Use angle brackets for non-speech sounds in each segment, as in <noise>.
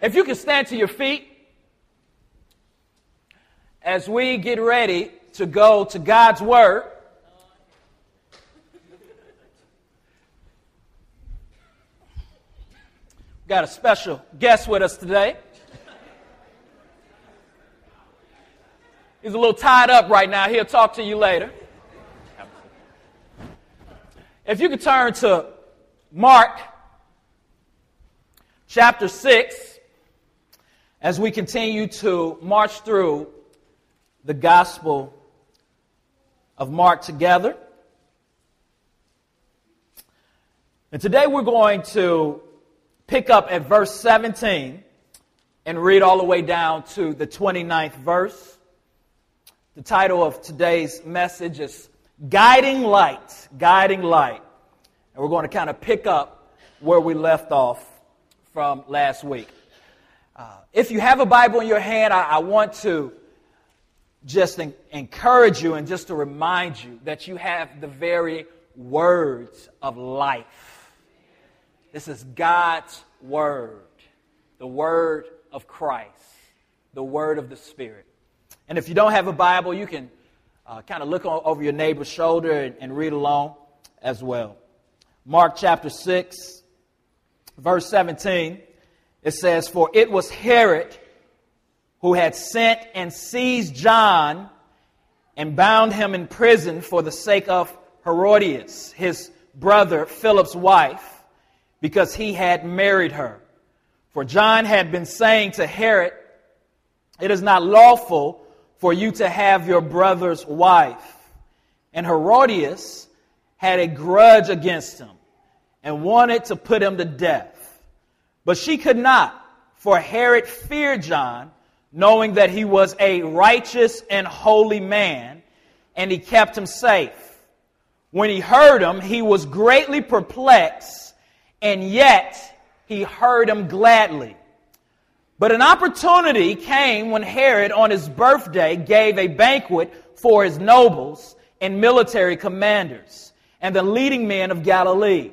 If you can stand to your feet as we get ready to go to God's Word. Got a special guest with us today. He's a little tied up right now. He'll talk to you later. If you could turn to Mark chapter 6 as we continue to march through the Gospel of Mark together. And today we're going to pick up at verse 17 and read all the way down to the 29th verse. The title of today's message is Guiding Light. Guiding Light. And we're going to kind of pick up where we left off from last week. Uh, if you have a Bible in your hand, I, I want to just en- encourage you and just to remind you that you have the very words of life. This is God's Word, the Word of Christ, the Word of the Spirit. And if you don't have a Bible, you can uh, kind of look over your neighbor's shoulder and, and read along as well. Mark chapter 6, verse 17, it says, For it was Herod who had sent and seized John and bound him in prison for the sake of Herodias, his brother Philip's wife, because he had married her. For John had been saying to Herod, It is not lawful for you to have your brother's wife. And Herodias had a grudge against him and wanted to put him to death. But she could not, for Herod feared John knowing that he was a righteous and holy man, and he kept him safe. When he heard him, he was greatly perplexed, and yet he heard him gladly. But an opportunity came when Herod, on his birthday, gave a banquet for his nobles and military commanders and the leading men of Galilee.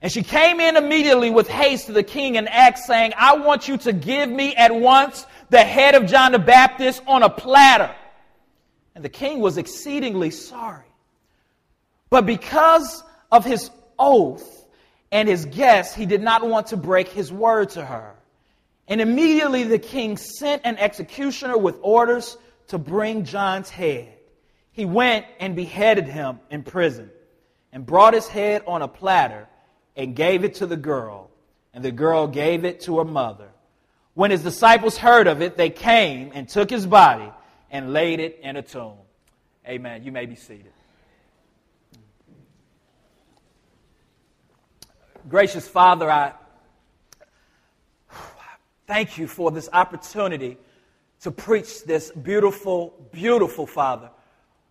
And she came in immediately with haste to the king and asked, saying, I want you to give me at once the head of John the Baptist on a platter. And the king was exceedingly sorry. But because of his oath and his guest, he did not want to break his word to her. And immediately the king sent an executioner with orders to bring John's head. He went and beheaded him in prison and brought his head on a platter and gave it to the girl. And the girl gave it to her mother. When his disciples heard of it, they came and took his body and laid it in a tomb. Amen. You may be seated. Gracious Father, I thank you for this opportunity to preach this beautiful, beautiful, Father,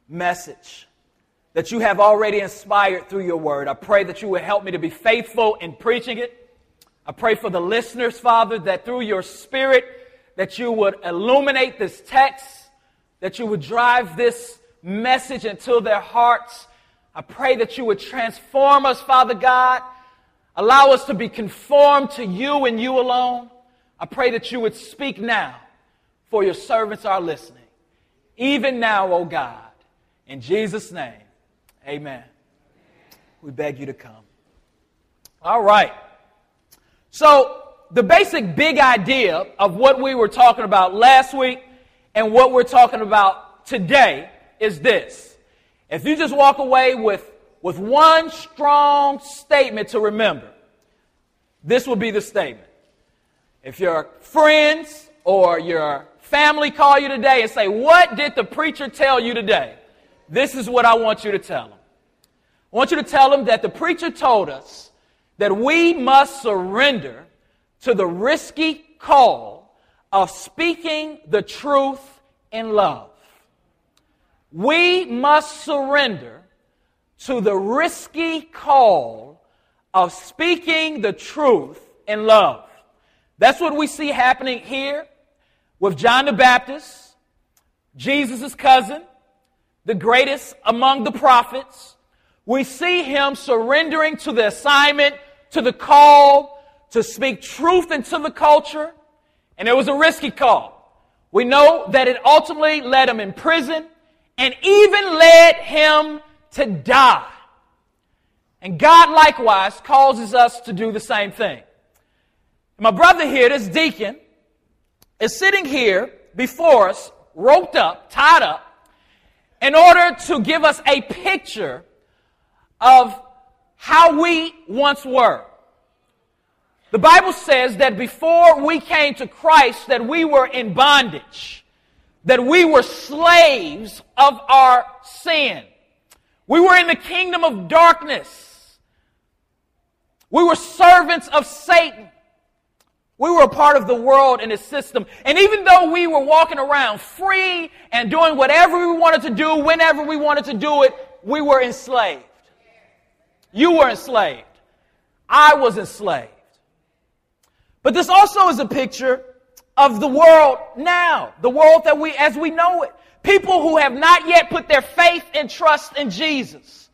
message that you have already inspired through your word. I pray that you will help me to be faithful in preaching it I pray for the listeners, Father, that through your Spirit, that you would illuminate this text, that you would drive this message into their hearts. I pray that you would transform us, Father God. Allow us to be conformed to you and you alone. I pray that you would speak now, for your servants are listening. Even now, O oh God. In Jesus' name, amen. We beg you to come. All right. So, the basic big idea of what we were talking about last week and what we're talking about today is this. If you just walk away with, with one strong statement to remember, this will be the statement. If your friends or your family call you today and say, What did the preacher tell you today? This is what I want you to tell them. I want you to tell them that the preacher told us that we must surrender to the risky call of speaking the truth in love. We must surrender to the risky call of speaking the truth in love. That's what we see happening here with John the Baptist, Jesus' cousin, the greatest among the prophets. We see him surrendering to the assignment, to the call to speak truth into the culture. And it was a risky call. We know that it ultimately led him in prison and even led him to die. And God likewise causes us to do the same thing. My brother here, this deacon, is sitting here before us, roped up, tied up, in order to give us a picture of how we once were. The Bible says that before we came to Christ, that we were in bondage, that we were slaves of our sin. We were in the kingdom of darkness. We were servants of Satan. We were a part of the world and its system. And even though we were walking around free and doing whatever we wanted to do, whenever we wanted to do it, we were enslaved. You were enslaved. I was enslaved. But this also is a picture of the world now, the world that we, as we know it. People who have not yet put their faith and trust in Jesus.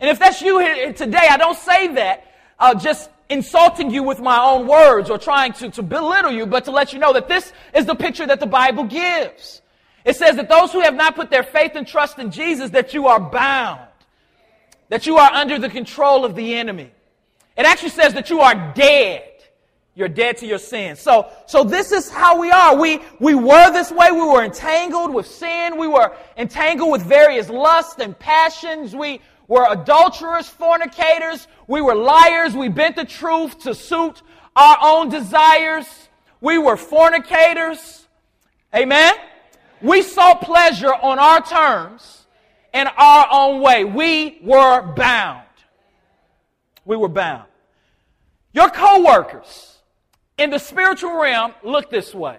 And if that's you here today, I don't say that uh, just insulting you with my own words or trying to, to belittle you, but to let you know that this is the picture that the Bible gives. It says that those who have not put their faith and trust in Jesus, that you are bound, that you are under the control of the enemy. It actually says that you are dead. You're dead to your sins. So, so this is how we are. We, we were this way. We were entangled with sin. We were entangled with various lusts and passions. We were adulterers, fornicators. We were liars. We bent the truth to suit our own desires. We were fornicators. Amen. We sought pleasure on our terms in our own way. We were bound. We were bound. Your coworkers in the spiritual realm look this way.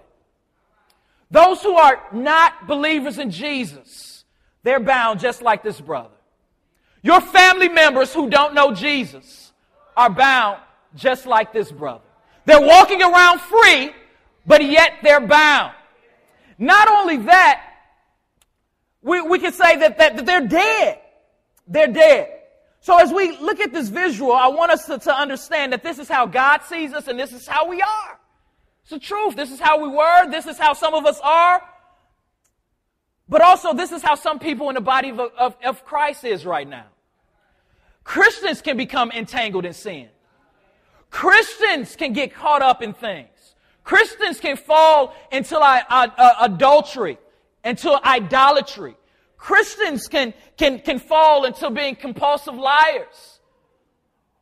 Those who are not believers in Jesus, they're bound just like this brother. Your family members who don't know Jesus are bound just like this brother. They're walking around free, but yet they're bound. Not only that, we, we can say that, that, that they're dead. They're dead. So as we look at this visual, I want us to, to understand that this is how God sees us and this is how we are. It's the truth. This is how we were. This is how some of us are. But also, this is how some people in the body of, of, of Christ is right now. Christians can become entangled in sin. Christians can get caught up in things. Christians can fall into uh, uh, adultery, into idolatry. Christians can, can, can fall into being compulsive liars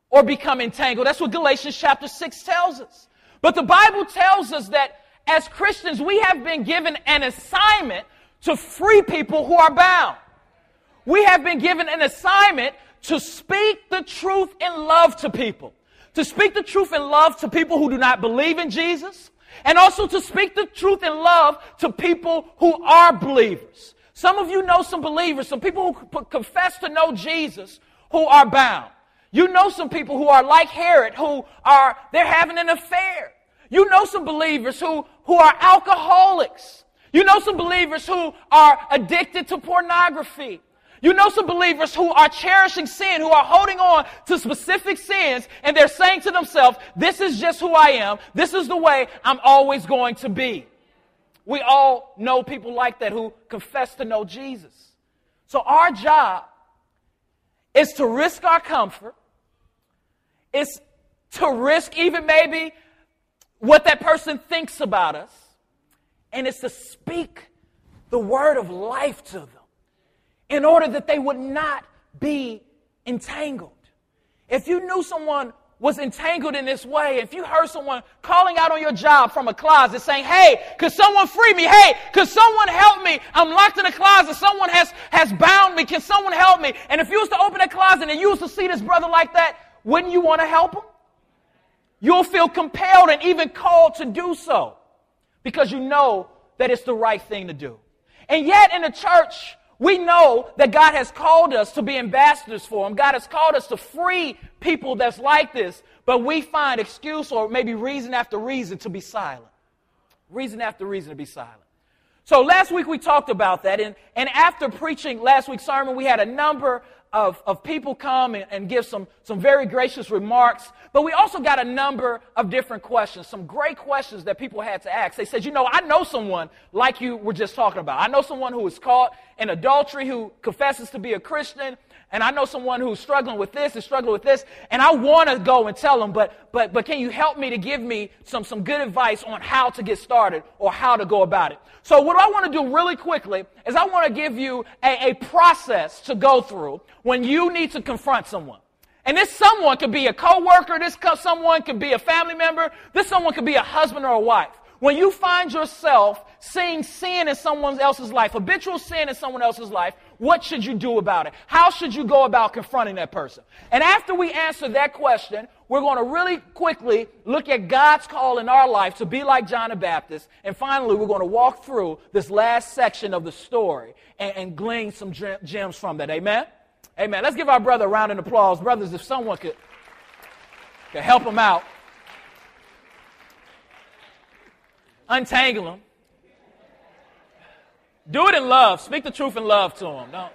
or become entangled. That's what Galatians chapter 6 tells us. But the Bible tells us that as Christians, we have been given an assignment to free people who are bound. We have been given an assignment to speak the truth in love to people. To speak the truth in love to people who do not believe in Jesus. And also to speak the truth in love to people who are believers. Some of you know some believers, some people who confess to know Jesus who are bound. You know some people who are like Herod, who are, they're having an affair. You know some believers who, who are alcoholics. You know some believers who are addicted to pornography. You know some believers who are cherishing sin, who are holding on to specific sins, and they're saying to themselves, this is just who I am. This is the way I'm always going to be. We all know people like that who confess to know Jesus. So our job is to risk our comfort. It's to risk even maybe what that person thinks about us. And it's to speak the word of life to them in order that they would not be entangled. If you knew someone was entangled in this way, if you heard someone calling out on your job from a closet saying, Hey, could someone free me? Hey, could someone help me? I'm locked in a closet. Someone has, has bound me. Can someone help me? And if you was to open that closet and you was to see this brother like that, wouldn't you want to help him? you'll feel compelled and even called to do so because you know that it's the right thing to do. And yet in the church, we know that God has called us to be ambassadors for Him. God has called us to free people that's like this, but we find excuse or maybe reason after reason to be silent. Reason after reason to be silent. So last week we talked about that, and, and after preaching last week's sermon, we had a number of, of people come and, and give some, some very gracious remarks, but we also got a number of different questions, some great questions that people had to ask. They said, you know, I know someone like you were just talking about. I know someone who was caught in adultery who confesses to be a Christian, and I know someone who's struggling with this and struggling with this, and I want to go and tell them, but, but, but can you help me to give me some, some good advice on how to get started or how to go about it? So what I want to do really quickly is I want to give you a, a process to go through when you need to confront someone. And this someone could be a coworker, this someone could be a family member, this someone could be a husband or a wife. When you find yourself seeing sin in someone else's life, habitual sin in someone else's life, what should you do about it? How should you go about confronting that person? And after we answer that question, we're going to really quickly look at God's call in our life to be like John the Baptist. And finally, we're going to walk through this last section of the story and, and glean some gems from that. Amen? Amen. Let's give our brother a round of applause. Brothers, if someone could, could help him out. untangle them. Do it in love. Speak the truth in love to them. Don't.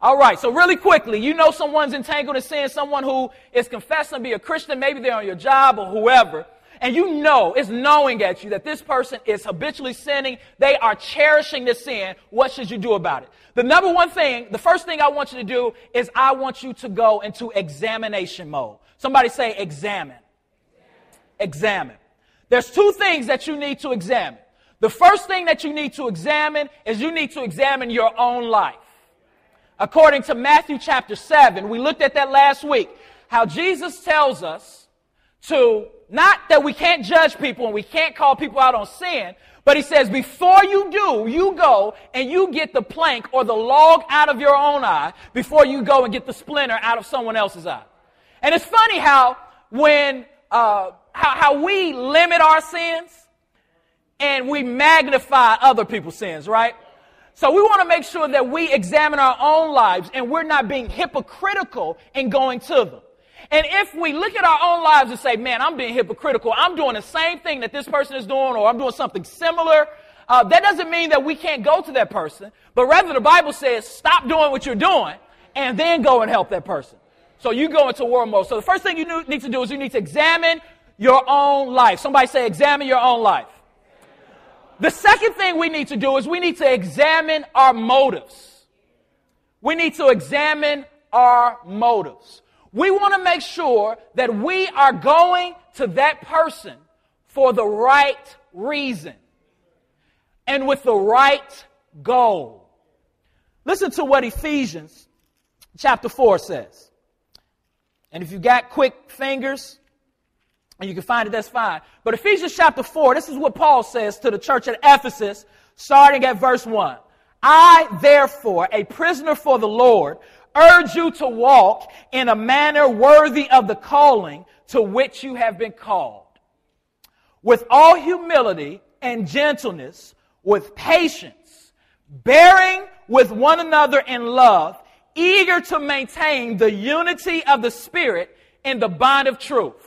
All right, so really quickly, you know someone's entangled in sin, someone who is confessing to be a Christian, maybe they're on your job or whoever, and you know, it's knowing at you that this person is habitually sinning, they are cherishing this sin. What should you do about it? The number one thing, the first thing I want you to do is I want you to go into examination mode. Somebody say examine examine. There's two things that you need to examine. The first thing that you need to examine is you need to examine your own life. According to Matthew chapter 7, we looked at that last week, how Jesus tells us to not that we can't judge people and we can't call people out on sin, but he says before you do, you go and you get the plank or the log out of your own eye before you go and get the splinter out of someone else's eye. And it's funny how when uh, how, how we limit our sins and we magnify other people's sins, right? So we want to make sure that we examine our own lives and we're not being hypocritical in going to them. And if we look at our own lives and say, man, I'm being hypocritical, I'm doing the same thing that this person is doing, or I'm doing something similar, uh, that doesn't mean that we can't go to that person, but rather the Bible says, stop doing what you're doing and then go and help that person. So you go into war mode. So the first thing you need to do is you need to examine your own life. Somebody say, examine your own life. The second thing we need to do is we need to examine our motives. We need to examine our motives. We want to make sure that we are going to that person for the right reason and with the right goal. Listen to what Ephesians chapter 4 says. And if you got quick fingers, and you can find it, that's fine. But Ephesians chapter 4, this is what Paul says to the church at Ephesus, starting at verse 1. I, therefore, a prisoner for the Lord, urge you to walk in a manner worthy of the calling to which you have been called. With all humility and gentleness, with patience, bearing with one another in love, eager to maintain the unity of the Spirit in the bond of truth.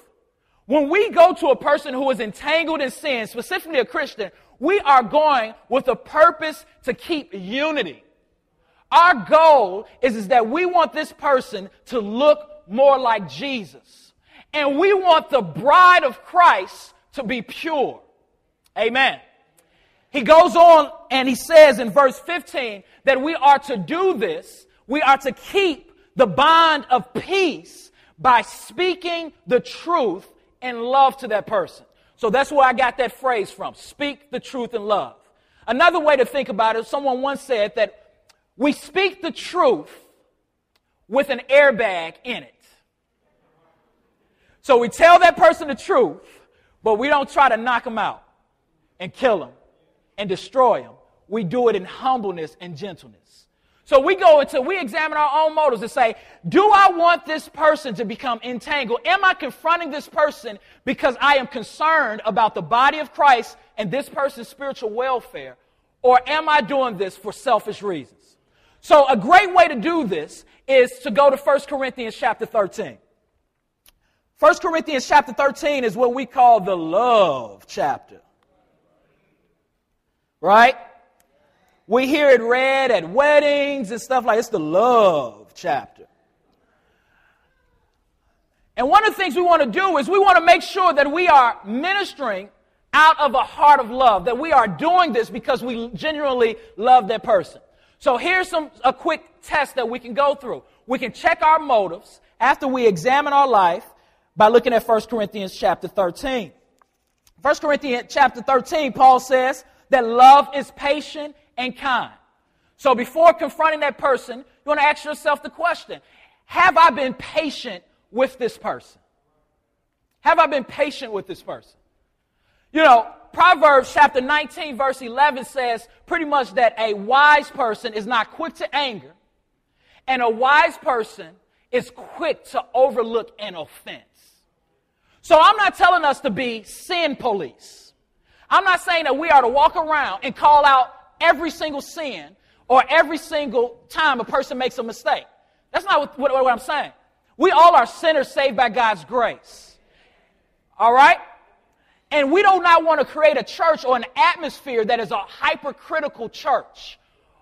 When we go to a person who is entangled in sin, specifically a Christian, we are going with a purpose to keep unity. Our goal is, is that we want this person to look more like Jesus. And we want the bride of Christ to be pure. Amen. He goes on and he says in verse 15 that we are to do this. We are to keep the bond of peace by speaking the truth and love to that person. So that's where I got that phrase from. Speak the truth in love. Another way to think about it, someone once said that we speak the truth with an airbag in it. So we tell that person the truth, but we don't try to knock them out and kill them and destroy them. We do it in humbleness and gentleness. So we go into, we examine our own motives and say, do I want this person to become entangled? Am I confronting this person because I am concerned about the body of Christ and this person's spiritual welfare? Or am I doing this for selfish reasons? So a great way to do this is to go to 1 Corinthians chapter 13. 1 Corinthians chapter 13 is what we call the love chapter. Right? We hear it read at weddings and stuff like it's the love chapter. And one of the things we want to do is we want to make sure that we are ministering out of a heart of love, that we are doing this because we genuinely love that person. So here's some a quick test that we can go through. We can check our motives after we examine our life by looking at 1 Corinthians chapter 13. 1 Corinthians chapter 13, Paul says that love is patient and kind. So before confronting that person, you want to ask yourself the question Have I been patient with this person? Have I been patient with this person? You know, Proverbs chapter 19, verse 11 says pretty much that a wise person is not quick to anger, and a wise person is quick to overlook an offense. So I'm not telling us to be sin police. I'm not saying that we are to walk around and call out every single sin or every single time a person makes a mistake. That's not what, what, what I'm saying. We all are sinners saved by God's grace. All right? And we do not want to create a church or an atmosphere that is a hypercritical church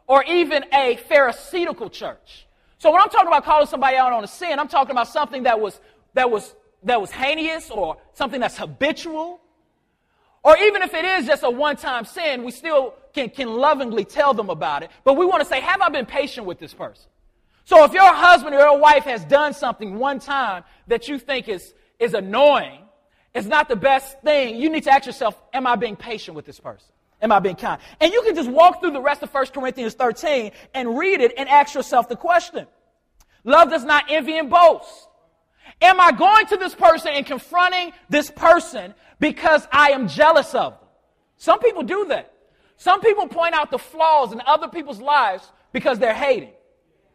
or even a pharisaical church. So when I'm talking about calling somebody out on a sin, I'm talking about something that was, that was, that was heinous or something that's habitual or even if it is just a one time sin, we still can, can lovingly tell them about it. But we want to say, have I been patient with this person? So if your husband or your wife has done something one time that you think is, is annoying, it's not the best thing, you need to ask yourself, am I being patient with this person? Am I being kind? And you can just walk through the rest of 1 Corinthians 13 and read it and ask yourself the question. Love does not envy and boast. Am I going to this person and confronting this person because I am jealous of them. Some people do that. Some people point out the flaws in other people's lives because they're hating,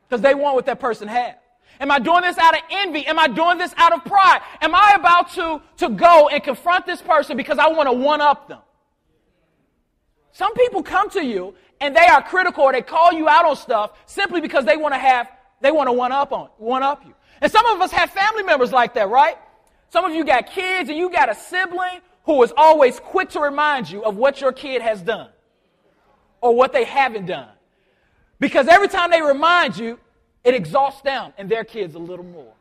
because they want what that person has. Am I doing this out of envy? Am I doing this out of pride? Am I about to, to go and confront this person because I want to one up them? Some people come to you and they are critical or they call you out on stuff simply because they want to have, they want to one up on, one up you. And some of us have family members like that, right? Some of you got kids and you got a sibling who is always quick to remind you of what your kid has done or what they haven't done. Because every time they remind you, it exhausts them and their kids a little more.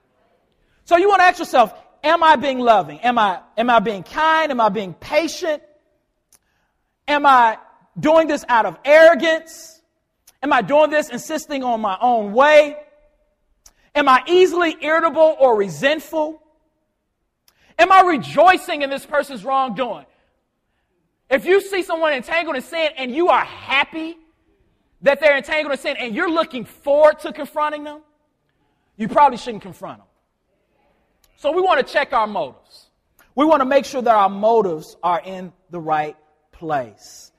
So you want to ask yourself, am I being loving? Am I, am I being kind? Am I being patient? Am I doing this out of arrogance? Am I doing this insisting on my own way? Am I easily irritable or resentful? Am I rejoicing in this person's wrongdoing? If you see someone entangled in sin and you are happy that they're entangled in sin and you're looking forward to confronting them, you probably shouldn't confront them. So we want to check our motives. We want to make sure that our motives are in the right place.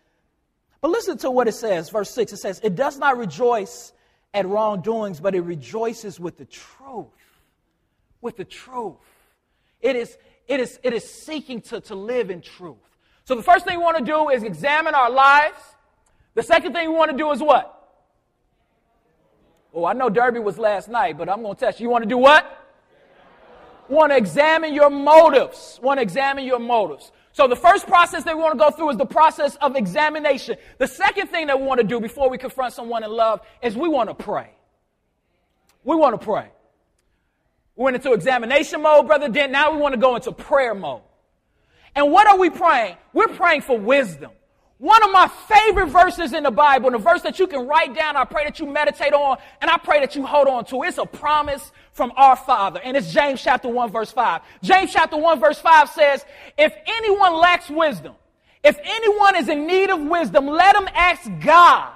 But listen to what it says, verse 6. It says, It does not rejoice at wrongdoings, but it rejoices with the truth. With the truth. It is, it is, it is seeking to, to live in truth. So the first thing we want to do is examine our lives. The second thing we want to do is what? Oh, I know Derby was last night, but I'm going to test you. You want to do what? Want to examine your motives. Want to examine your motives. So the first process that we want to go through is the process of examination. The second thing that we want to do before we confront someone in love is we want to pray. We want to pray. We went into examination mode, Brother Dent. Now we want to go into prayer mode. And what are we praying? We're praying for wisdom. One of my favorite verses in the Bible, and a verse that you can write down, I pray that you meditate on, and I pray that you hold on to. It's a promise from our Father, and it's James chapter 1 verse 5. James chapter 1 verse 5 says, if anyone lacks wisdom, if anyone is in need of wisdom, let him ask God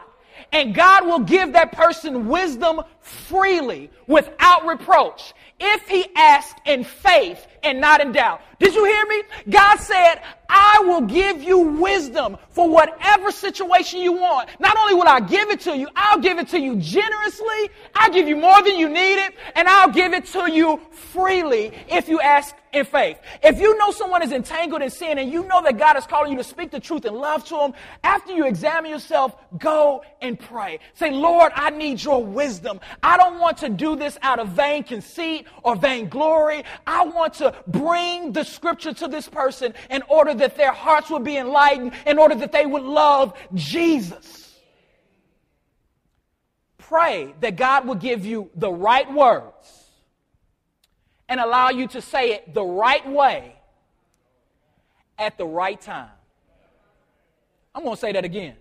and God will give that person wisdom freely without reproach. If he asked in faith and not in doubt. Did you hear me? God said, I will give you wisdom for whatever situation you want. Not only will I give it to you, I'll give it to you generously. I'll give you more than you need it, and I'll give it to you freely if you ask in faith. If you know someone is entangled in sin and you know that God is calling you to speak the truth and love to them, after you examine yourself, go and pray. Say, Lord, I need your wisdom. I don't want to do this out of vain conceit or vain glory. I want to bring the scripture to this person in order that their hearts would be enlightened, in order that they would love Jesus. Pray that God will give you the right words and allow you to say it the right way at the right time. I'm going to say that again.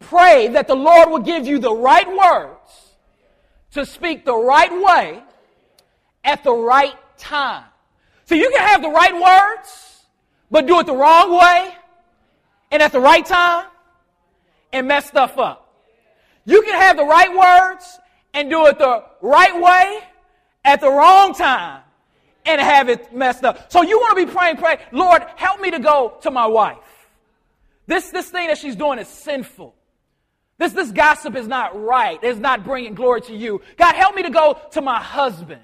Pray that the Lord will give you the right words to speak the right way at the right time. So you can have the right words, but do it the wrong way and at the right time and mess stuff up. You can have the right words and do it the right way at the wrong time and have it messed up. So you want to be praying, pray, Lord, help me to go to my wife. This, this thing that she's doing is sinful. This, this gossip is not right. It's not bringing glory to you. God, help me to go to my husband.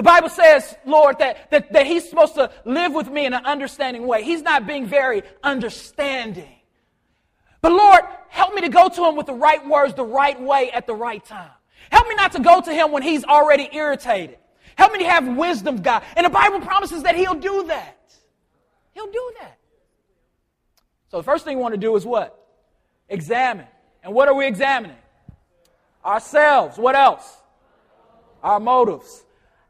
The Bible says, Lord, that, that, that he's supposed to live with me in an understanding way. He's not being very understanding. But Lord, help me to go to him with the right words, the right way, at the right time. Help me not to go to him when he's already irritated. Help me to have wisdom, God. And the Bible promises that he'll do that. He'll do that. So the first thing we want to do is what? Examine. And what are we examining? Ourselves. What else? Our motives.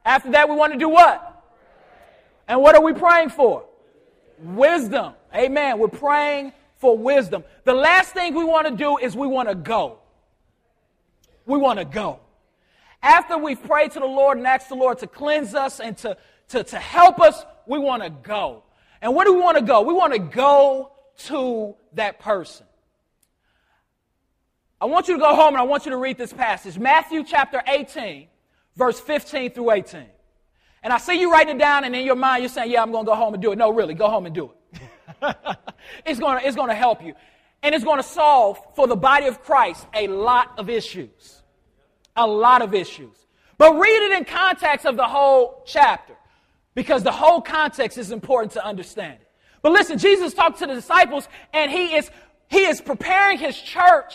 After that, we want to do what? And what are we praying for? Wisdom. Amen. We're praying for wisdom. The last thing we want to do is we want to go we want to go. After we've prayed to the Lord and asked the Lord to cleanse us and to, to, to help us, we want to go. And where do we want to go? We want to go to that person. I want you to go home and I want you to read this passage Matthew chapter 18, verse 15 through 18. And I see you writing it down, and in your mind, you're saying, Yeah, I'm going to go home and do it. No, really, go home and do it. <laughs> it's going to, it's going to help you. And it's going to solve for the body of Christ a lot of issues. A lot of issues. But read it in context of the whole chapter because the whole context is important to understand it. But listen, Jesus talked to the disciples and he is, he is preparing his church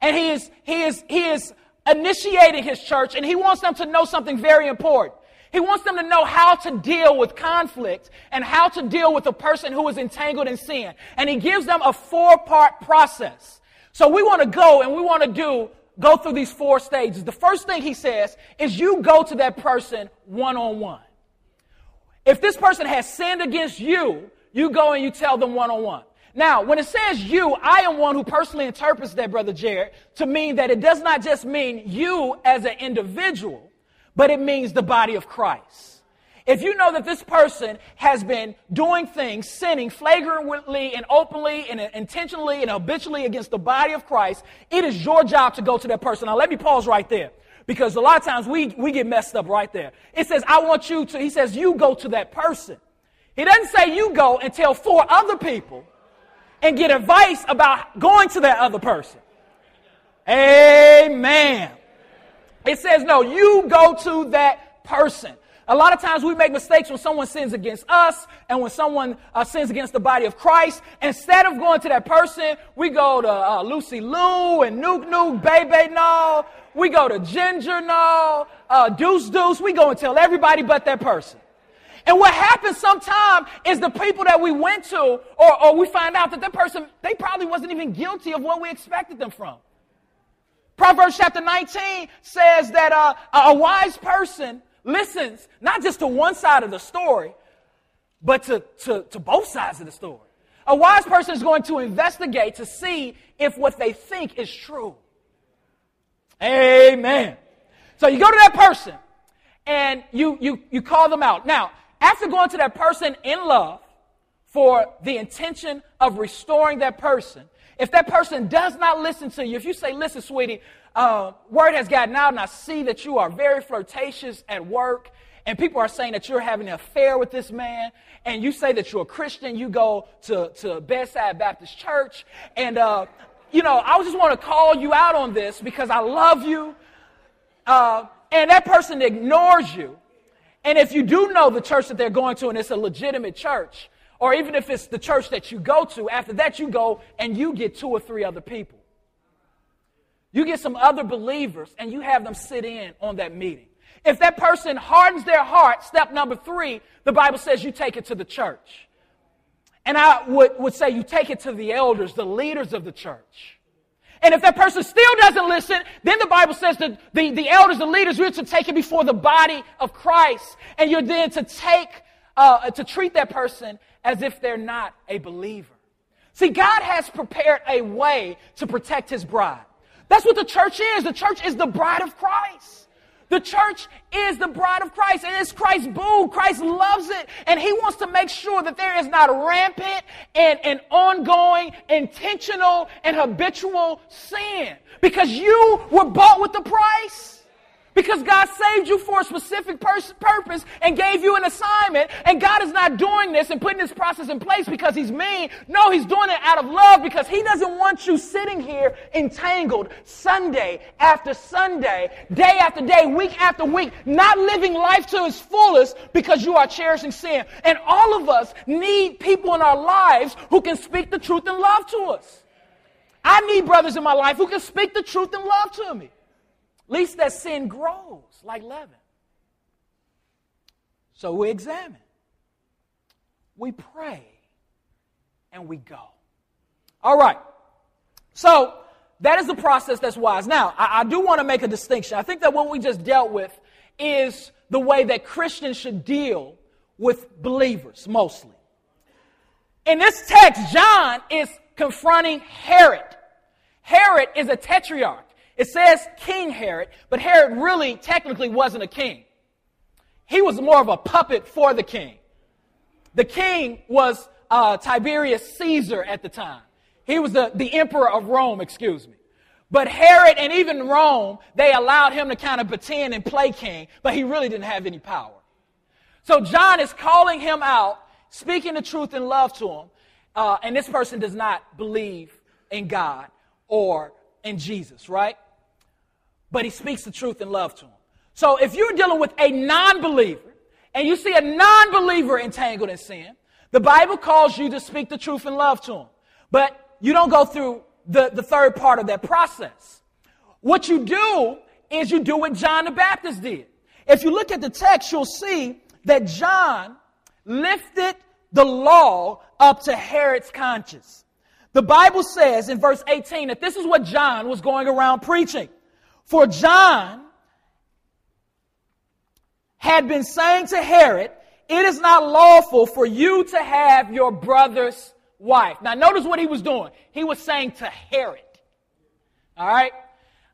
and he is, he is, he is initiating his church and he wants them to know something very important. He wants them to know how to deal with conflict and how to deal with a person who is entangled in sin. And he gives them a four part process. So we want to go and we want to do, go through these four stages. The first thing he says is you go to that person one on one. If this person has sinned against you, you go and you tell them one on one. Now, when it says you, I am one who personally interprets that, Brother Jared, to mean that it does not just mean you as an individual, but it means the body of Christ. If you know that this person has been doing things, sinning flagrantly and openly and intentionally and habitually against the body of Christ, it is your job to go to that person. Now, let me pause right there because a lot of times we, we get messed up right there. It says, I want you to, he says, you go to that person. He doesn't say you go and tell four other people and get advice about going to that other person. Amen. It says, no, you go to that person. A lot of times we make mistakes when someone sins against us and when someone uh, sins against the body of Christ. Instead of going to that person, we go to uh, Lucy Lou and Nuke Nuke, Bebe No. We go to Ginger No, uh, Deuce Deuce. We go and tell everybody but that person. And what happens sometimes is the people that we went to, or, or we find out that that person, they probably wasn't even guilty of what we expected them from. Proverbs chapter 19 says that uh, a wise person listens not just to one side of the story, but to, to, to both sides of the story. A wise person is going to investigate to see if what they think is true. Amen. So you go to that person and you, you, you call them out. Now, after going to that person in love for the intention of restoring that person, if that person does not listen to you, if you say, listen, sweetie, uh, word has gotten out, and I see that you are very flirtatious at work, and people are saying that you're having an affair with this man, and you say that you're a Christian, you go to, to Bedside Baptist Church, and, uh, you know, I just want to call you out on this because I love you, uh, and that person ignores you. And if you do know the church that they're going to and it's a legitimate church, or even if it's the church that you go to, after that you go and you get two or three other people. You get some other believers and you have them sit in on that meeting. If that person hardens their heart, step number three, the Bible says you take it to the church. And I would, would say you take it to the elders, the leaders of the church. And if that person still doesn't listen, then the Bible says that the, the elders, the leaders, you're to take it before the body of Christ. And you're then to take, uh, to treat that person as if they're not a believer. See, God has prepared a way to protect his bride. That's what the church is. The church is the bride of Christ. The church is the bride of Christ. And It is Christ's boo. Christ loves it. And he wants to make sure that there is not rampant and, and ongoing, intentional, and habitual sin. Because you were bought with the price. Because God saved you for a specific pers- purpose and gave you an assignment. And God is not doing this and putting this process in place because He's mean. No, He's doing it out of love because He doesn't want you sitting here entangled Sunday after Sunday, day after day, week after week, not living life to its fullest because you are cherishing sin. And all of us need people in our lives who can speak the truth and love to us. I need brothers in my life who can speak the truth and love to me least that sin grows like leaven. So we examine, we pray, and we go. All right. So that is the process that's wise. Now, I, I do want to make a distinction. I think that what we just dealt with is the way that Christians should deal with believers mostly. In this text, John is confronting Herod. Herod is a tetrarch. It says King Herod, but Herod really technically wasn't a king. He was more of a puppet for the king. The king was uh, Tiberius Caesar at the time. He was the, the emperor of Rome, excuse me. But Herod and even Rome, they allowed him to kind of pretend and play king, but he really didn't have any power. So John is calling him out, speaking the truth in love to him, uh, and this person does not believe in God or in Jesus, right? But he speaks the truth in love to him. So if you're dealing with a non believer and you see a non believer entangled in sin, the Bible calls you to speak the truth in love to him. But you don't go through the, the third part of that process. What you do is you do what John the Baptist did. If you look at the text, you'll see that John lifted the law up to Herod's conscience. The Bible says in verse 18 that this is what John was going around preaching. For John had been saying to Herod, It is not lawful for you to have your brother's wife. Now, notice what he was doing. He was saying to Herod. All right?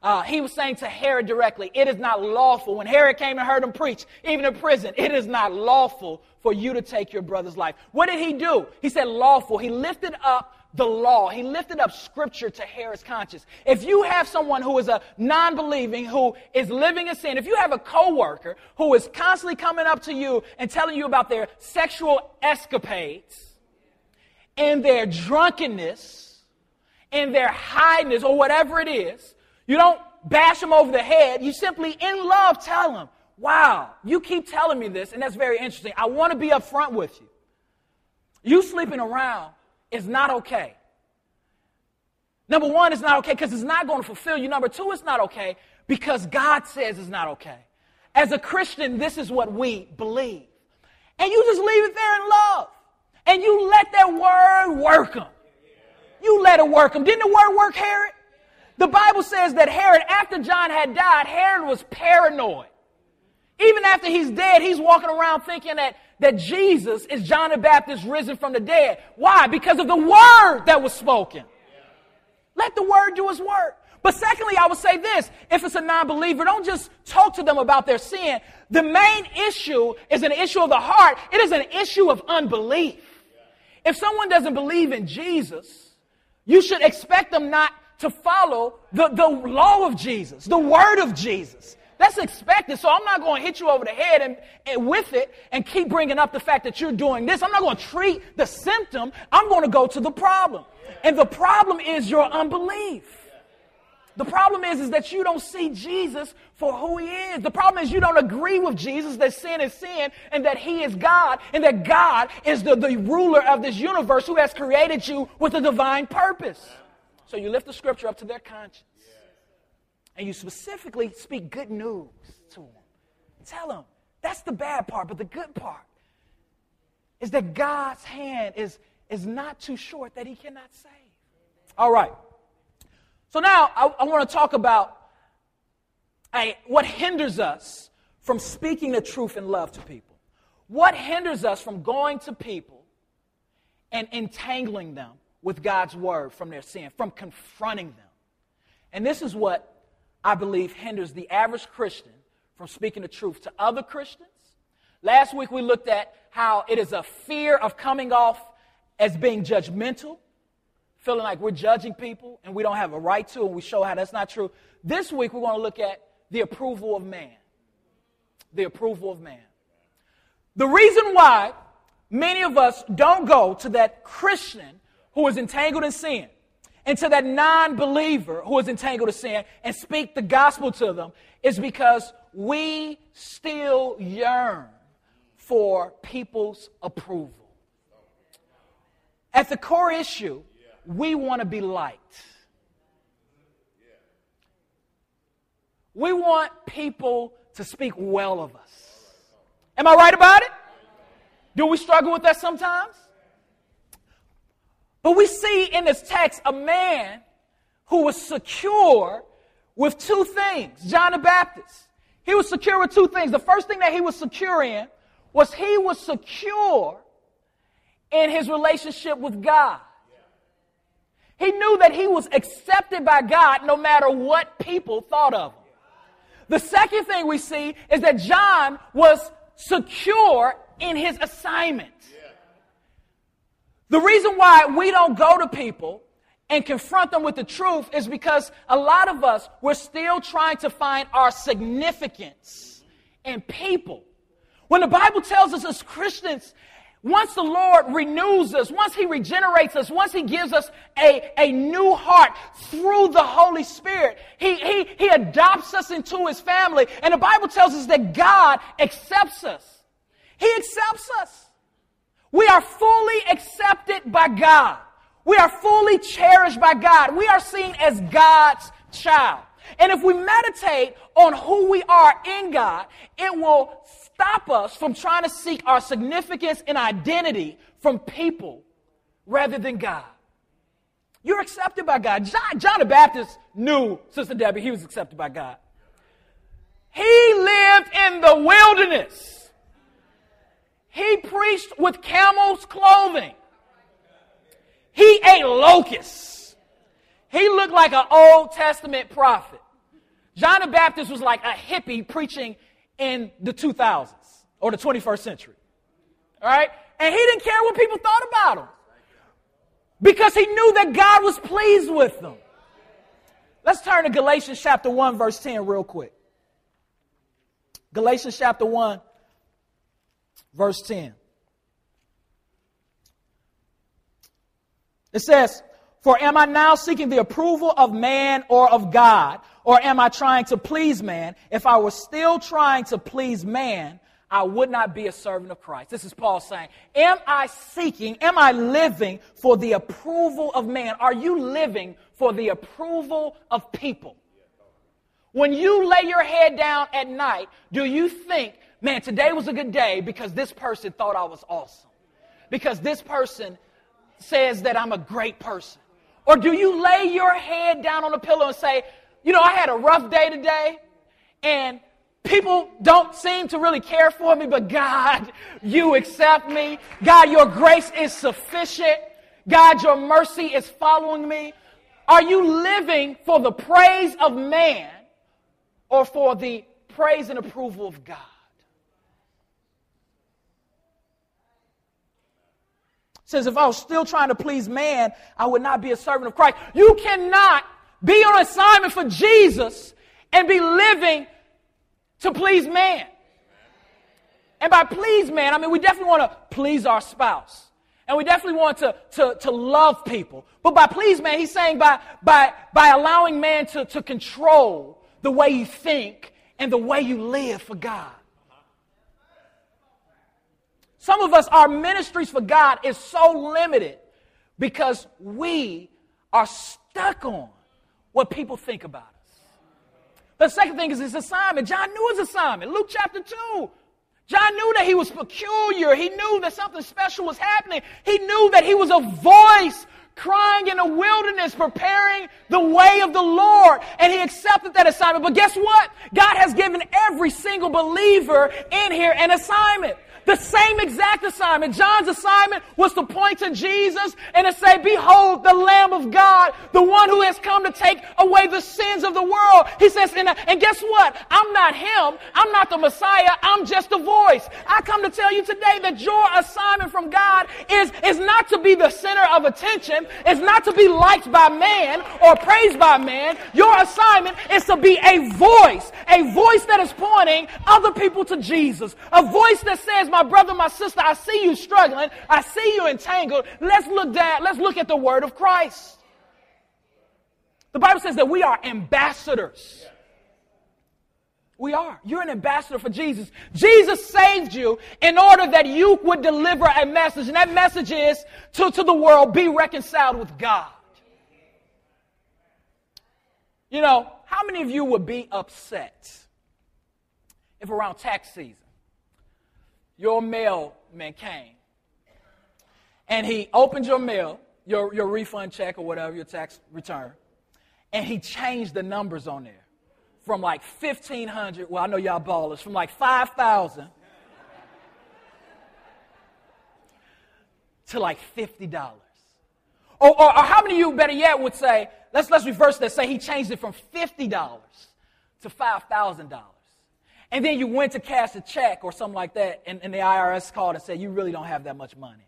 Uh, he was saying to Herod directly, It is not lawful. When Herod came and heard him preach, even in prison, it is not lawful for you to take your brother's life. What did he do? He said lawful. He lifted up the law. He lifted up scripture to Herod's conscience. If you have someone who is a non-believing, who is living in sin, if you have a coworker who is constantly coming up to you and telling you about their sexual escapades and their drunkenness and their highness or whatever it is, you don't bash them over the head. You simply, in love, tell them, wow, you keep telling me this, and that's very interesting. I want to be upfront with you. You sleeping around is not okay. Number one, it's not okay because it's not going to fulfill you. Number two, it's not okay because God says it's not okay. As a Christian, this is what we believe. And you just leave it there in love. And you let that word work them. You let it work them. Didn't the word work Herod? The Bible says that Herod, after John had died, Herod was paranoid. Even after he's dead, he's walking around thinking that that Jesus is John the Baptist risen from the dead. Why? Because of the word that was spoken. Let the word do its work. But secondly, I would say this if it's a non believer, don't just talk to them about their sin. The main issue is an issue of the heart, it is an issue of unbelief. If someone doesn't believe in Jesus, you should expect them not to follow the, the law of Jesus, the word of Jesus. That's expected. So I'm not going to hit you over the head and, and with it and keep bringing up the fact that you're doing this. I'm not going to treat the symptom. I'm going to go to the problem. And the problem is your unbelief. The problem is, is that you don't see Jesus for who he is. The problem is you don't agree with Jesus that sin is sin and that he is God and that God is the, the ruler of this universe who has created you with a divine purpose. So you lift the scripture up to their conscience. And you specifically speak good news to them. Tell them that's the bad part, but the good part is that God's hand is, is not too short that he cannot save. All right. So now I, I want to talk about a, what hinders us from speaking the truth in love to people. What hinders us from going to people and entangling them with God's word from their sin, from confronting them? And this is what I believe hinders the average Christian from speaking the truth to other Christians. Last week we looked at how it is a fear of coming off as being judgmental feeling like we're judging people and we don't have a right to, and we show how that's not true. This week, we're going to look at the approval of man. The approval of man. The reason why many of us don't go to that Christian who is entangled in sin and to that non believer who is entangled in sin and speak the gospel to them is because we still yearn for people's approval. At the core issue we want to be liked. We want people to speak well of us. Am I right about it? Do we struggle with that sometimes? But we see in this text a man who was secure with two things John the Baptist. He was secure with two things. The first thing that he was secure in was he was secure in his relationship with God. He knew that he was accepted by God no matter what people thought of him. The second thing we see is that John was secure in his assignment. The reason why we don't go to people and confront them with the truth is because a lot of us, we're still trying to find our significance in people. When the Bible tells us as Christians once the Lord renews us, once He regenerates us, once He gives us a, a new heart through the Holy Spirit, he, he, he adopts us into His family. And the Bible tells us that God accepts us. He accepts us. We are fully accepted by God. We are fully cherished by God. We are seen as God's child. And if we meditate on who we are in God, it will stop us from trying to seek our significance and identity from people rather than God. You're accepted by God. John, John the Baptist knew, Sister Debbie, he was accepted by God. He lived in the wilderness. He preached with camel's clothing. He ate locusts. He looked like an Old Testament prophet. John the Baptist was like a hippie preaching in the 2000s or the 21st century. All right? And he didn't care what people thought about him because he knew that God was pleased with them. Let's turn to Galatians chapter 1, verse 10, real quick. Galatians chapter 1, verse 10. It says, For am I now seeking the approval of man or of God? Or am I trying to please man? If I were still trying to please man, I would not be a servant of Christ. This is Paul saying, Am I seeking, am I living for the approval of man? Are you living for the approval of people? When you lay your head down at night, do you think, man, today was a good day because this person thought I was awesome? Because this person says that I'm a great person? Or do you lay your head down on the pillow and say, you know, I had a rough day today, and people don't seem to really care for me, but God, you accept me. God, your grace is sufficient. God, your mercy is following me. Are you living for the praise of man or for the praise and approval of God? Says if I was still trying to please man, I would not be a servant of Christ. You cannot be on assignment for Jesus and be living to please man. And by please man, I mean we definitely want to please our spouse. And we definitely want to, to, to love people. But by please man, he's saying by, by, by allowing man to, to control the way you think and the way you live for God. Some of us, our ministries for God is so limited because we are stuck on what people think about us. The second thing is his assignment. John knew his assignment. Luke chapter 2. John knew that he was peculiar. He knew that something special was happening. He knew that he was a voice crying in the wilderness, preparing the way of the Lord. And he accepted that assignment. But guess what? God has given every single believer in here an assignment. The same exact assignment. John's assignment was to point to Jesus and to say, Behold, the Lamb of God, the one who has come to take away the sins of the world. He says, and, and guess what? I'm not him. I'm not the Messiah. I'm just a voice. I come to tell you today that your assignment from God is, is not to be the center of attention. It's not to be liked by man or praised by man. Your assignment is to be a voice, a voice that is pointing other people to Jesus, a voice that says, my brother, my sister, I see you struggling. I see you entangled. Let's look down. Let's look at the word of Christ. The Bible says that we are ambassadors. We are. You're an ambassador for Jesus. Jesus saved you in order that you would deliver a message. And that message is to, to the world, be reconciled with God. You know, how many of you would be upset if around tax season your mailman came and he opened your mail, your, your refund check or whatever, your tax return, and he changed the numbers on there from like 1500 well, I know y'all ballers, from like 5,000 to like $50. Or, or, or, how many of you, better yet, would say, let's, let's reverse that, say he changed it from $50 to $5,000. And then you went to cash a check or something like that, and, and the IRS called and said, You really don't have that much money.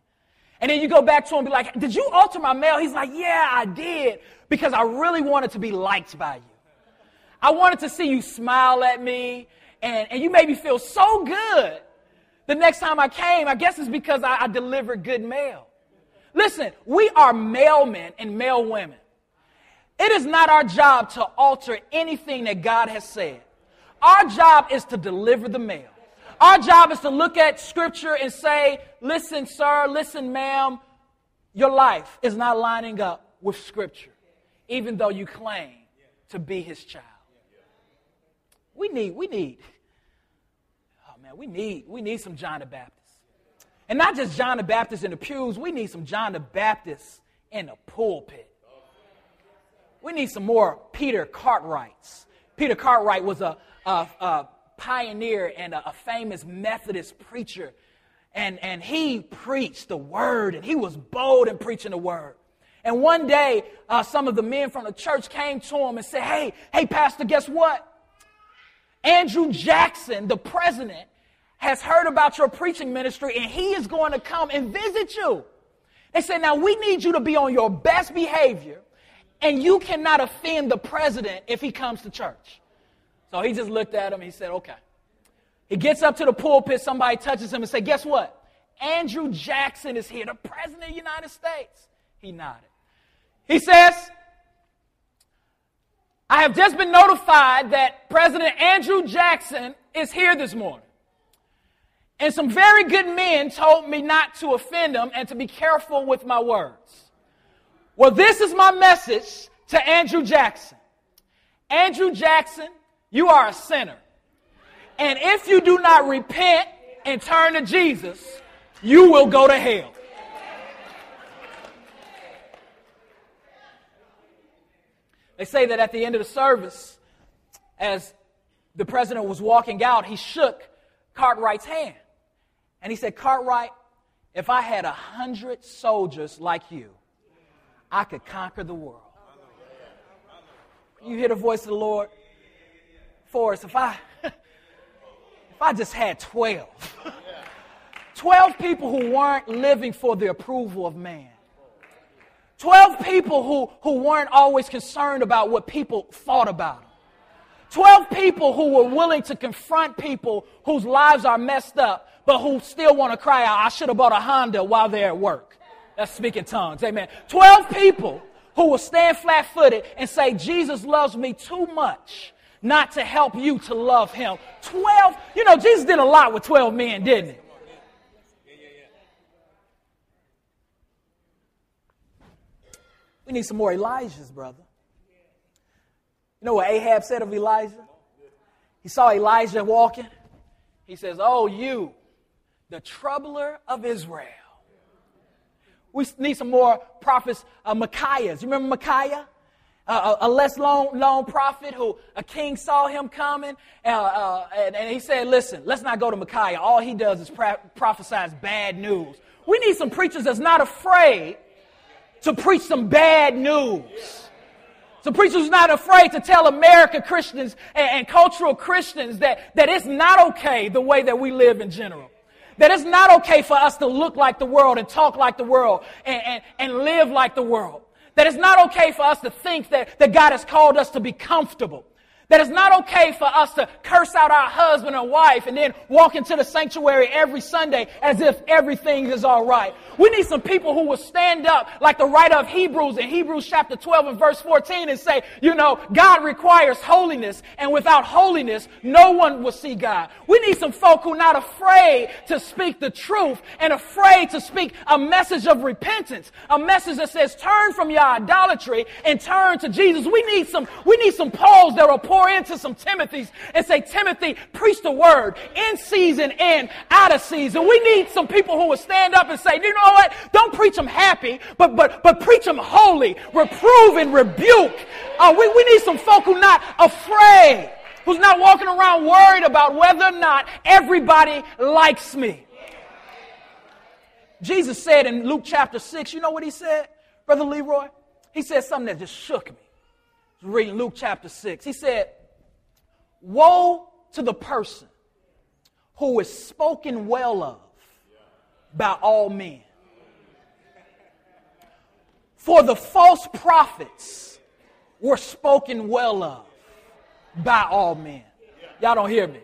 And then you go back to him and be like, Did you alter my mail? He's like, Yeah, I did, because I really wanted to be liked by you. I wanted to see you smile at me, and, and you made me feel so good. The next time I came, I guess it's because I, I delivered good mail. Listen, we are mailmen and mail women. It is not our job to alter anything that God has said. Our job is to deliver the mail. Our job is to look at scripture and say, listen, sir, listen, ma'am, your life is not lining up with scripture, even though you claim to be his child. We need, we need, oh man, we need, we need some John the Baptist. And not just John the Baptist in the pews, we need some John the Baptist in the pulpit. We need some more Peter Cartwrights. Peter Cartwright was a, a, a pioneer and a, a famous Methodist preacher. And, and he preached the word, and he was bold in preaching the word. And one day, uh, some of the men from the church came to him and said, Hey, hey, Pastor, guess what? Andrew Jackson, the president, has heard about your preaching ministry, and he is going to come and visit you. They said, Now we need you to be on your best behavior, and you cannot offend the president if he comes to church. So he just looked at him. He said, okay. He gets up to the pulpit. Somebody touches him and say, guess what? Andrew Jackson is here, the president of the United States. He nodded. He says, I have just been notified that President Andrew Jackson is here this morning. And some very good men told me not to offend him and to be careful with my words. Well, this is my message to Andrew Jackson. Andrew Jackson, you are a sinner. And if you do not repent and turn to Jesus, you will go to hell. They say that at the end of the service, as the president was walking out, he shook Cartwright's hand. And he said, Cartwright, if I had a hundred soldiers like you, I could conquer the world. You hear the voice of the Lord? For us if I <laughs> if I just had 12. 12 people who weren't living for the approval of man. 12 people who, who weren't always concerned about what people thought about them. 12 people who were willing to confront people whose lives are messed up, but who still want to cry out, I should have bought a Honda while they're at work. That's speaking tongues. Amen. 12 people who will stand flat footed and say, Jesus loves me too much not to help you to love him. 12, you know, Jesus did a lot with 12 men, didn't he? We need some more Elijahs, brother. You know what Ahab said of Elijah? He saw Elijah walking. He says, Oh, you, the troubler of Israel. We need some more prophets, uh, Micaiahs. You remember Micaiah? A, a, less known, known prophet who a king saw him coming, uh, uh, and, and, he said, Listen, let's not go to Micaiah. All he does is pra- prophesize bad news. We need some preachers that's not afraid to preach some bad news. Some preachers not afraid to tell American Christians and, and cultural Christians that, that it's not okay the way that we live in general. That it's not okay for us to look like the world and talk like the world and, and, and live like the world. That it's not okay for us to think that, that God has called us to be comfortable. That it's not okay for us to curse out our husband or wife and then walk into the sanctuary every Sunday as if everything is all right. We need some people who will stand up like the writer of Hebrews in Hebrews chapter 12 and verse 14 and say, you know, God requires holiness and without holiness, no one will see God. We need some folk who are not afraid to speak the truth and afraid to speak a message of repentance, a message that says turn from your idolatry and turn to Jesus. We need some, we need some Pauls that are pour into some Timothys and say, Timothy, preach the word in season and out of season. We need some people who will stand up and say, you know what? Don't preach them happy, but, but, but preach them holy, reprove and rebuke. Uh, we, we need some folk who not afraid, who's not walking around worried about whether or not everybody likes me. Jesus said in Luke chapter 6, you know what he said, Brother Leroy? He said something that just shook me reading Luke chapter 6. He said, Woe to the person who is spoken well of by all men. For the false prophets were spoken well of by all men. Y'all don't hear me.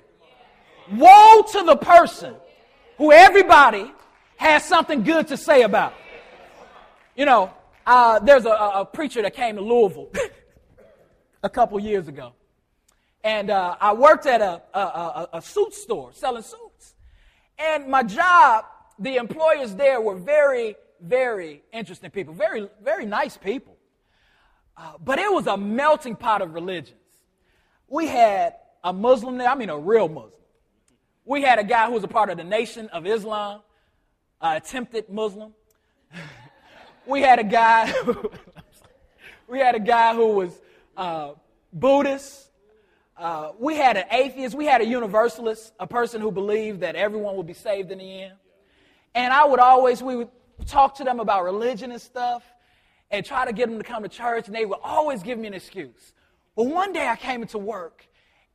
Woe to the person who everybody has something good to say about. You know, uh, there's a, a preacher that came to Louisville <laughs> a couple years ago. And uh, I worked at a, a, a, a suit store selling suits. And my job, the employers there were very, very interesting people, very, very nice people. Uh, but it was a melting pot of religions. We had a Muslim there, I mean a real Muslim. We had a guy who was a part of the Nation of Islam, uh, attempted Muslim. <laughs> we had a guy, <laughs> <laughs> we had a guy who was uh, Buddhists. Uh, we had an atheist. We had a universalist, a person who believed that everyone would be saved in the end. And I would always, we would talk to them about religion and stuff and try to get them to come to church, and they would always give me an excuse. But one day I came into work,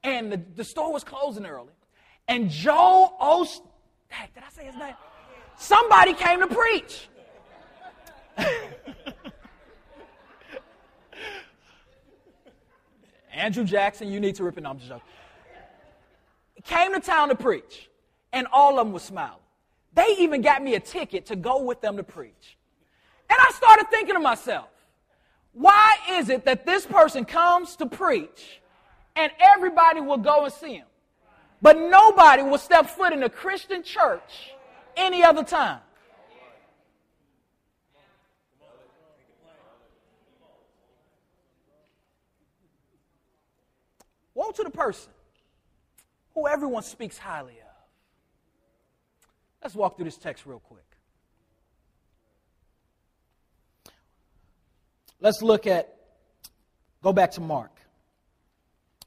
and the, the store was closing early, and Joe Ost, did I say his name? Somebody came to preach. <laughs> Andrew Jackson, you need to rip it. No, I'm just joking. Came to town to preach, and all of them were smiling. They even got me a ticket to go with them to preach. And I started thinking to myself, why is it that this person comes to preach and everybody will go and see him, but nobody will step foot in a Christian church any other time? Woe to the person who everyone speaks highly of. Let's walk through this text real quick. Let's look at, go back to Mark.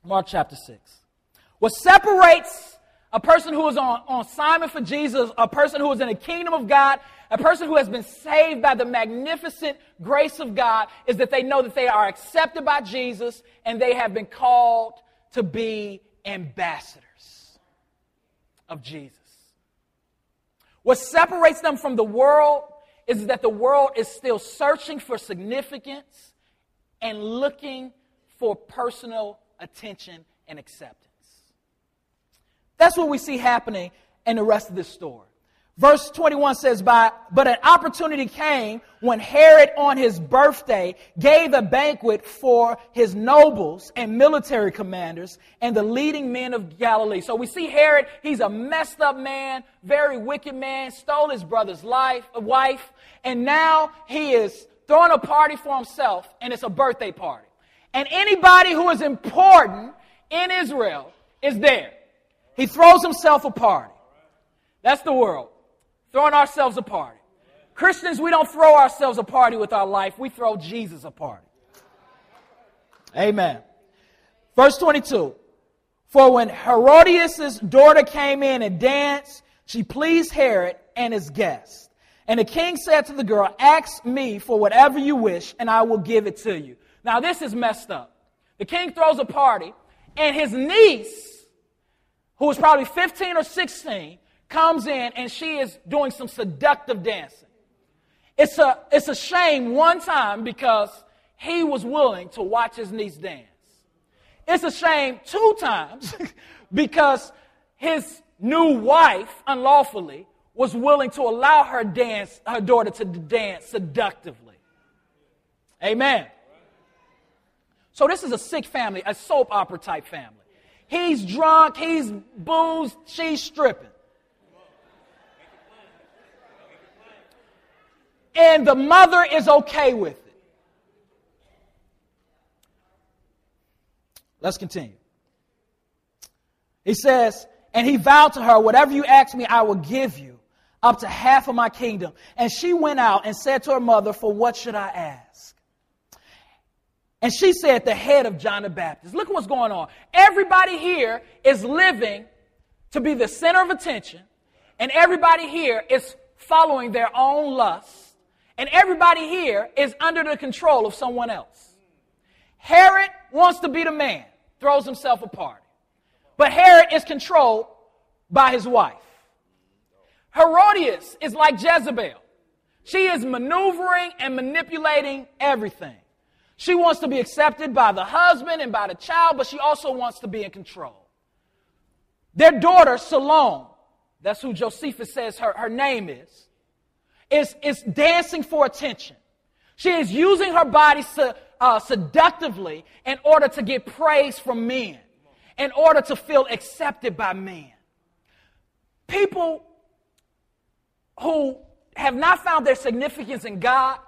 Mark chapter 6. What separates a person who is on, on assignment for Jesus, a person who is in the kingdom of God, a person who has been saved by the magnificent grace of God, is that they know that they are accepted by Jesus and they have been called to be ambassadors of Jesus. What separates them from the world is that the world is still searching for significance and looking for personal attention and acceptance. That's what we see happening in the rest of this story. Verse 21 says, But an opportunity came when Herod on his birthday gave a banquet for his nobles and military commanders and the leading men of Galilee. So we see Herod, he's a messed up man, very wicked man, stole his brother's life, wife, and now he is throwing a party for himself, and it's a birthday party. And anybody who is important in Israel is there. He throws himself a party. That's the world throwing ourselves a party. Christians, we don't throw ourselves a party with our life, we throw Jesus a party. Amen. Verse 22 For when Herodias' daughter came in and danced, she pleased Herod and his guests. And the king said to the girl, Ask me for whatever you wish, and I will give it to you. Now, this is messed up. The king throws a party, and his niece, who was probably 15 or 16, comes in and she is doing some seductive dancing. It's a, it's a shame one time because he was willing to watch his niece dance. It's a shame two times <laughs> because his new wife, unlawfully, was willing to allow her dance, her daughter to dance seductively. Amen. So this is a sick family, a soap opera type family. He's drunk, he's boozed, she's stripping. And the mother is okay with it. Let's continue. He says, and he vowed to her, Whatever you ask me, I will give you, up to half of my kingdom. And she went out and said to her mother, For what should I ask? And she said, The head of John the Baptist. Look what's going on. Everybody here is living to be the center of attention, and everybody here is following their own lusts and everybody here is under the control of someone else. Herod wants to be the man, throws himself a party. But Herod is controlled by his wife. Herodias is like Jezebel. She is maneuvering and manipulating everything. She wants to be accepted by the husband and by the child, but she also wants to be in control. Their daughter, Salome, that's who Josephus says her, her name is, is, is dancing for attention. She is using her body uh, seductively in order to get praise from men, in order to feel accepted by men. People who have not found their significance in God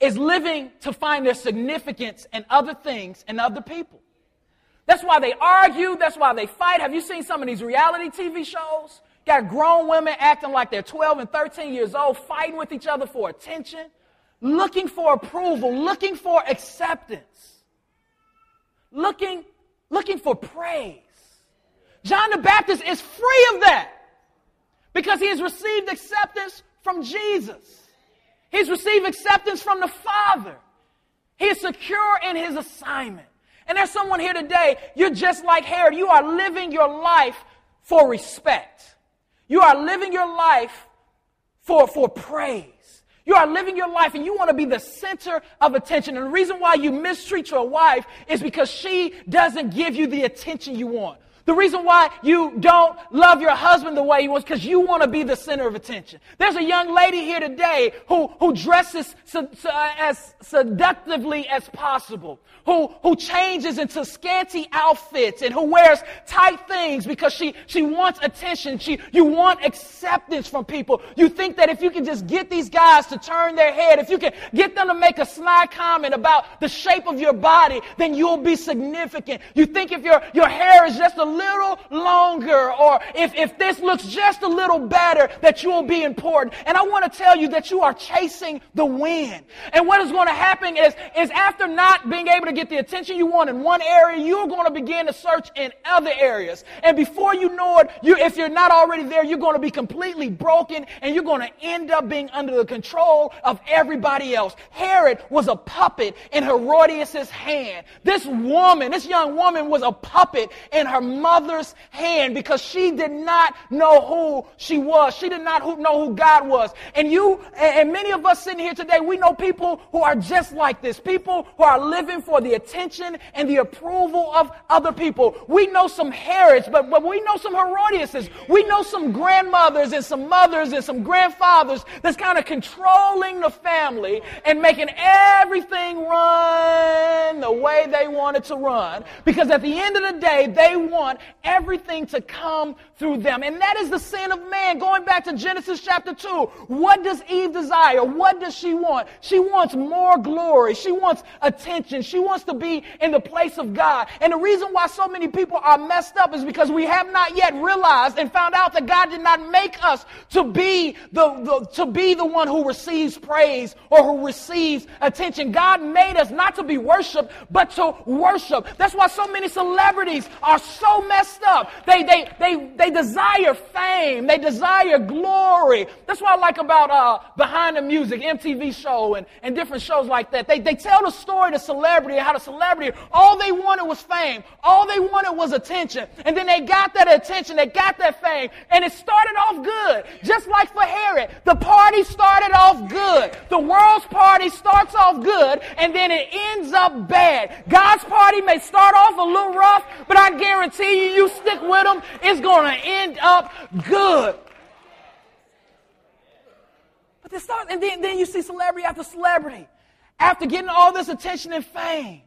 is living to find their significance in other things and other people. That's why they argue. That's why they fight. Have you seen some of these reality TV shows Got grown women acting like they're 12 and 13 years old, fighting with each other for attention, looking for approval, looking for acceptance, looking, looking for praise. John the Baptist is free of that because he has received acceptance from Jesus. He's received acceptance from the Father. He is secure in his assignment. And there's someone here today, you're just like Herod. You are living your life for respect. You are living your life for, for praise. You are living your life and you want to be the center of attention. And the reason why you mistreat your wife is because she doesn't give you the attention you want. The reason why you don't love your husband the way he was because you want to be the center of attention. There's a young lady here today who, who dresses su- su- as seductively as possible, who, who changes into scanty outfits and who wears tight things because she, she wants attention. She, you want acceptance from people. You think that if you can just get these guys to turn their head, if you can get them to make a snide comment about the shape of your body, then you'll be significant. You think if your, your hair is just a little longer or if, if this looks just a little better, that you will be important. And I want to tell you that you are chasing the wind. And what is going to happen is, is after not being able to get the attention you want in one area, you're going to begin to search in other areas. And before you know it, you, if you're not already there, you're going to be completely broken and you're going to end up being under the control of everybody else. Herod was a puppet in Herodias' hand. This woman, this young woman was a puppet in her mother's hand because she did not know who she was. She did not know who God was. And you, and many of us sitting here today, we know people who are just like this. People who are living for the attention and the approval of other people. We know some Herods, but, but we know some Herodiases. We know some grandmothers and some mothers and some grandfathers that's kind of controlling the family and making everything run the way they want it to run. Because at the end of the day, they want everything to come through them. And that is the sin of man. Going back to Genesis chapter 2, what does Eve desire? What does she want? She wants more glory. She wants attention. She wants to be in the place of God. And the reason why so many people are messed up is because we have not yet realized and found out that God did not make us to be the, the to be the one who receives praise or who receives attention. God made us not to be worshiped, but to worship. That's why so many celebrities are so messed up. They they they they desire fame. They desire glory. That's what I like about uh, Behind the Music, MTV show, and, and different shows like that. They, they tell the story of the celebrity, how the celebrity, all they wanted was fame. All they wanted was attention. And then they got that attention, they got that fame, and it started off good. Just like for Herod, the party started off good. The world's party starts off good, and then it ends up bad. God's party may start off a little rough, but I guarantee you, stick with them, it's going to end up good. But they start, and then, then you see celebrity after celebrity. After getting all this attention and fame,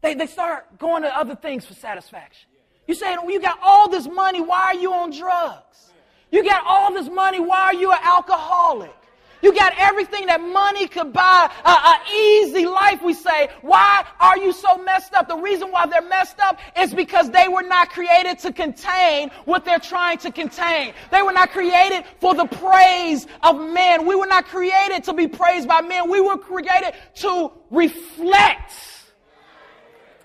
they, they start going to other things for satisfaction. You say, you got all this money, why are you on drugs? You got all this money, why are you an alcoholic? You got everything that money could buy, an easy life, we say. Why are you so messed up? The reason why they're messed up is because they were not created to contain what they're trying to contain. They were not created for the praise of men. We were not created to be praised by men. We were created to reflect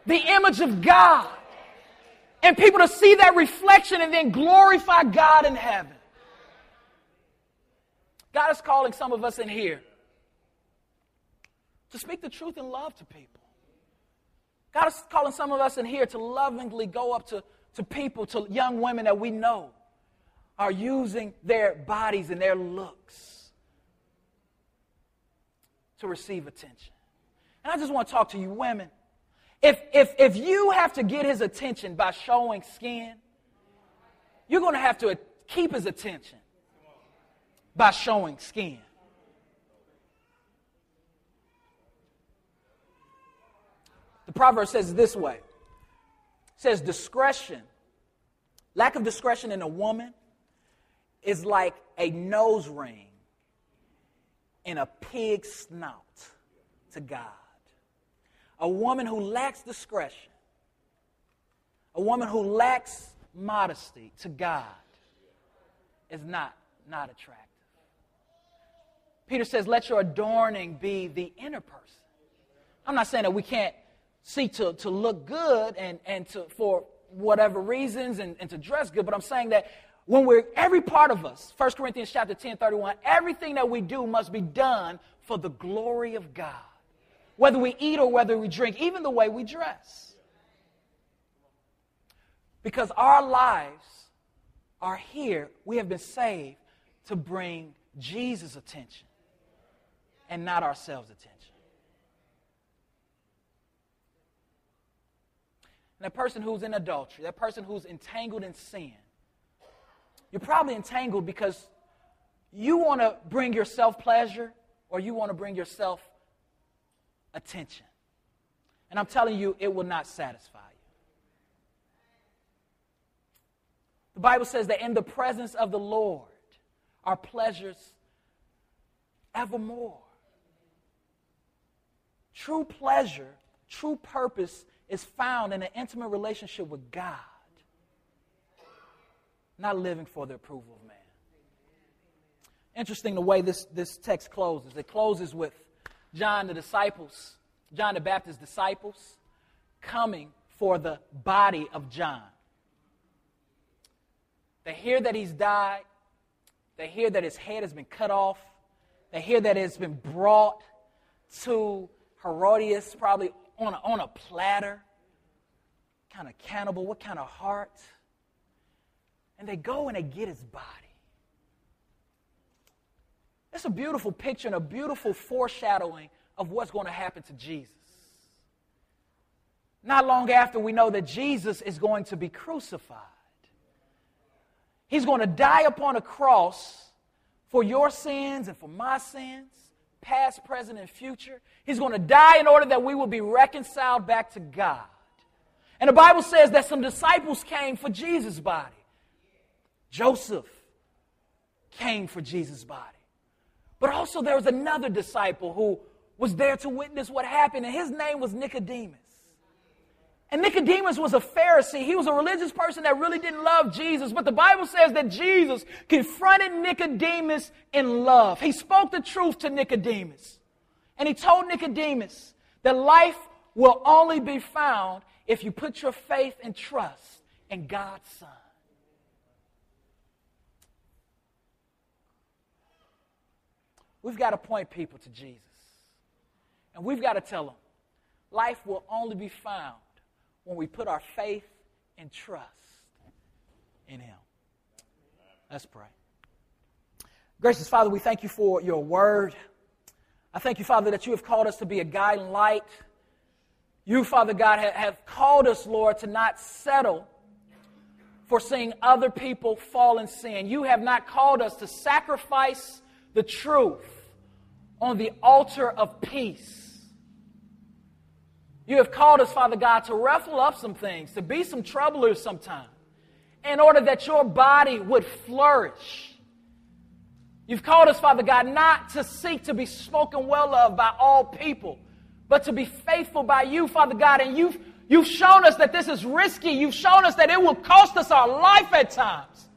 the image of God. And people to see that reflection and then glorify God in heaven. God is calling some of us in here to speak the truth in love to people. God is calling some of us in here to lovingly go up to, to people, to young women that we know are using their bodies and their looks to receive attention. And I just want to talk to you, women. If, if, if you have to get his attention by showing skin, you're going to have to keep his attention by showing skin. The proverb says this way. It says discretion, lack of discretion in a woman is like a nose ring in a pig's snout to God. A woman who lacks discretion, a woman who lacks modesty to God is not, not attractive. Peter says, let your adorning be the inner person. I'm not saying that we can't seek to, to look good and, and to, for whatever reasons and, and to dress good, but I'm saying that when we're, every part of us, 1 Corinthians chapter 10, 31, everything that we do must be done for the glory of God. Whether we eat or whether we drink, even the way we dress. Because our lives are here, we have been saved to bring Jesus' attention and not ourselves attention. And that person who's in adultery, that person who's entangled in sin, you're probably entangled because you want to bring yourself pleasure or you want to bring yourself attention. And I'm telling you, it will not satisfy you. The Bible says that in the presence of the Lord are pleasures evermore. True pleasure, true purpose is found in an intimate relationship with God, not living for the approval of man. Interesting the way this, this text closes. It closes with John the disciples, John the Baptist's disciples, coming for the body of John. They hear that he's died. They hear that his head has been cut off. They hear that it's been brought to Herodias, probably on a, on a platter. kind of cannibal? What kind of heart? And they go and they get his body. It's a beautiful picture and a beautiful foreshadowing of what's going to happen to Jesus. Not long after, we know that Jesus is going to be crucified. He's going to die upon a cross for your sins and for my sins, past, present, and future. He's going to die in order that we will be reconciled back to God. And the Bible says that some disciples came for Jesus' body. Joseph came for Jesus' body. But also, there was another disciple who was there to witness what happened, and his name was Nicodemus. And Nicodemus was a Pharisee. He was a religious person that really didn't love Jesus. But the Bible says that Jesus confronted Nicodemus in love. He spoke the truth to Nicodemus. And he told Nicodemus that life will only be found if you put your faith and trust in God's Son. We've got to point people to Jesus. And we've got to tell them life will only be found when we put our faith and trust in Him. Let's pray. Gracious Father, we thank you for your word. I thank you, Father, that you have called us to be a guiding light. You, Father God, have called us, Lord, to not settle for seeing other people fall in sin. You have not called us to sacrifice the truth on the altar of peace. You have called us, Father God, to ruffle up some things, to be some troublers sometimes, in order that your body would flourish. You've called us, Father God, not to seek to be spoken well of by all people, but to be faithful by you, Father God. And you've, you've shown us that this is risky. You've shown us that it will cost us our life at times.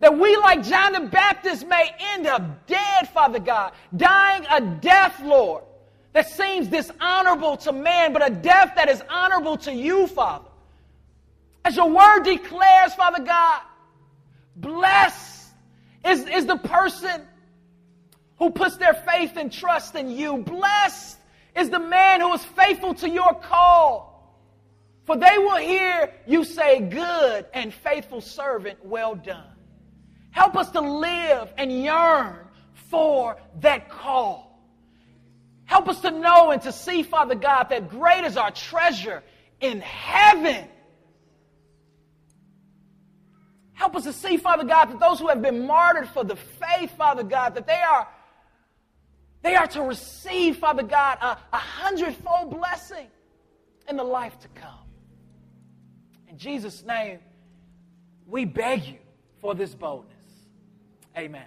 That we, like John the Baptist, may end up dead, Father God, dying a death, Lord that seems dishonorable to man, but a death that is honorable to you, Father. As your word declares, Father God, blessed is, is the person who puts their faith and trust in you. Blessed is the man who is faithful to your call. For they will hear you say, Good and faithful servant, well done. Help us to live and yearn for that call. Help us to know and to see, Father God, that great is our treasure in heaven. Help us to see, Father God, that those who have been martyred for the faith, Father God, that they are, they are to receive, Father God, a, a hundredfold blessing in the life to come. In Jesus' name, we beg you for this boldness. Amen.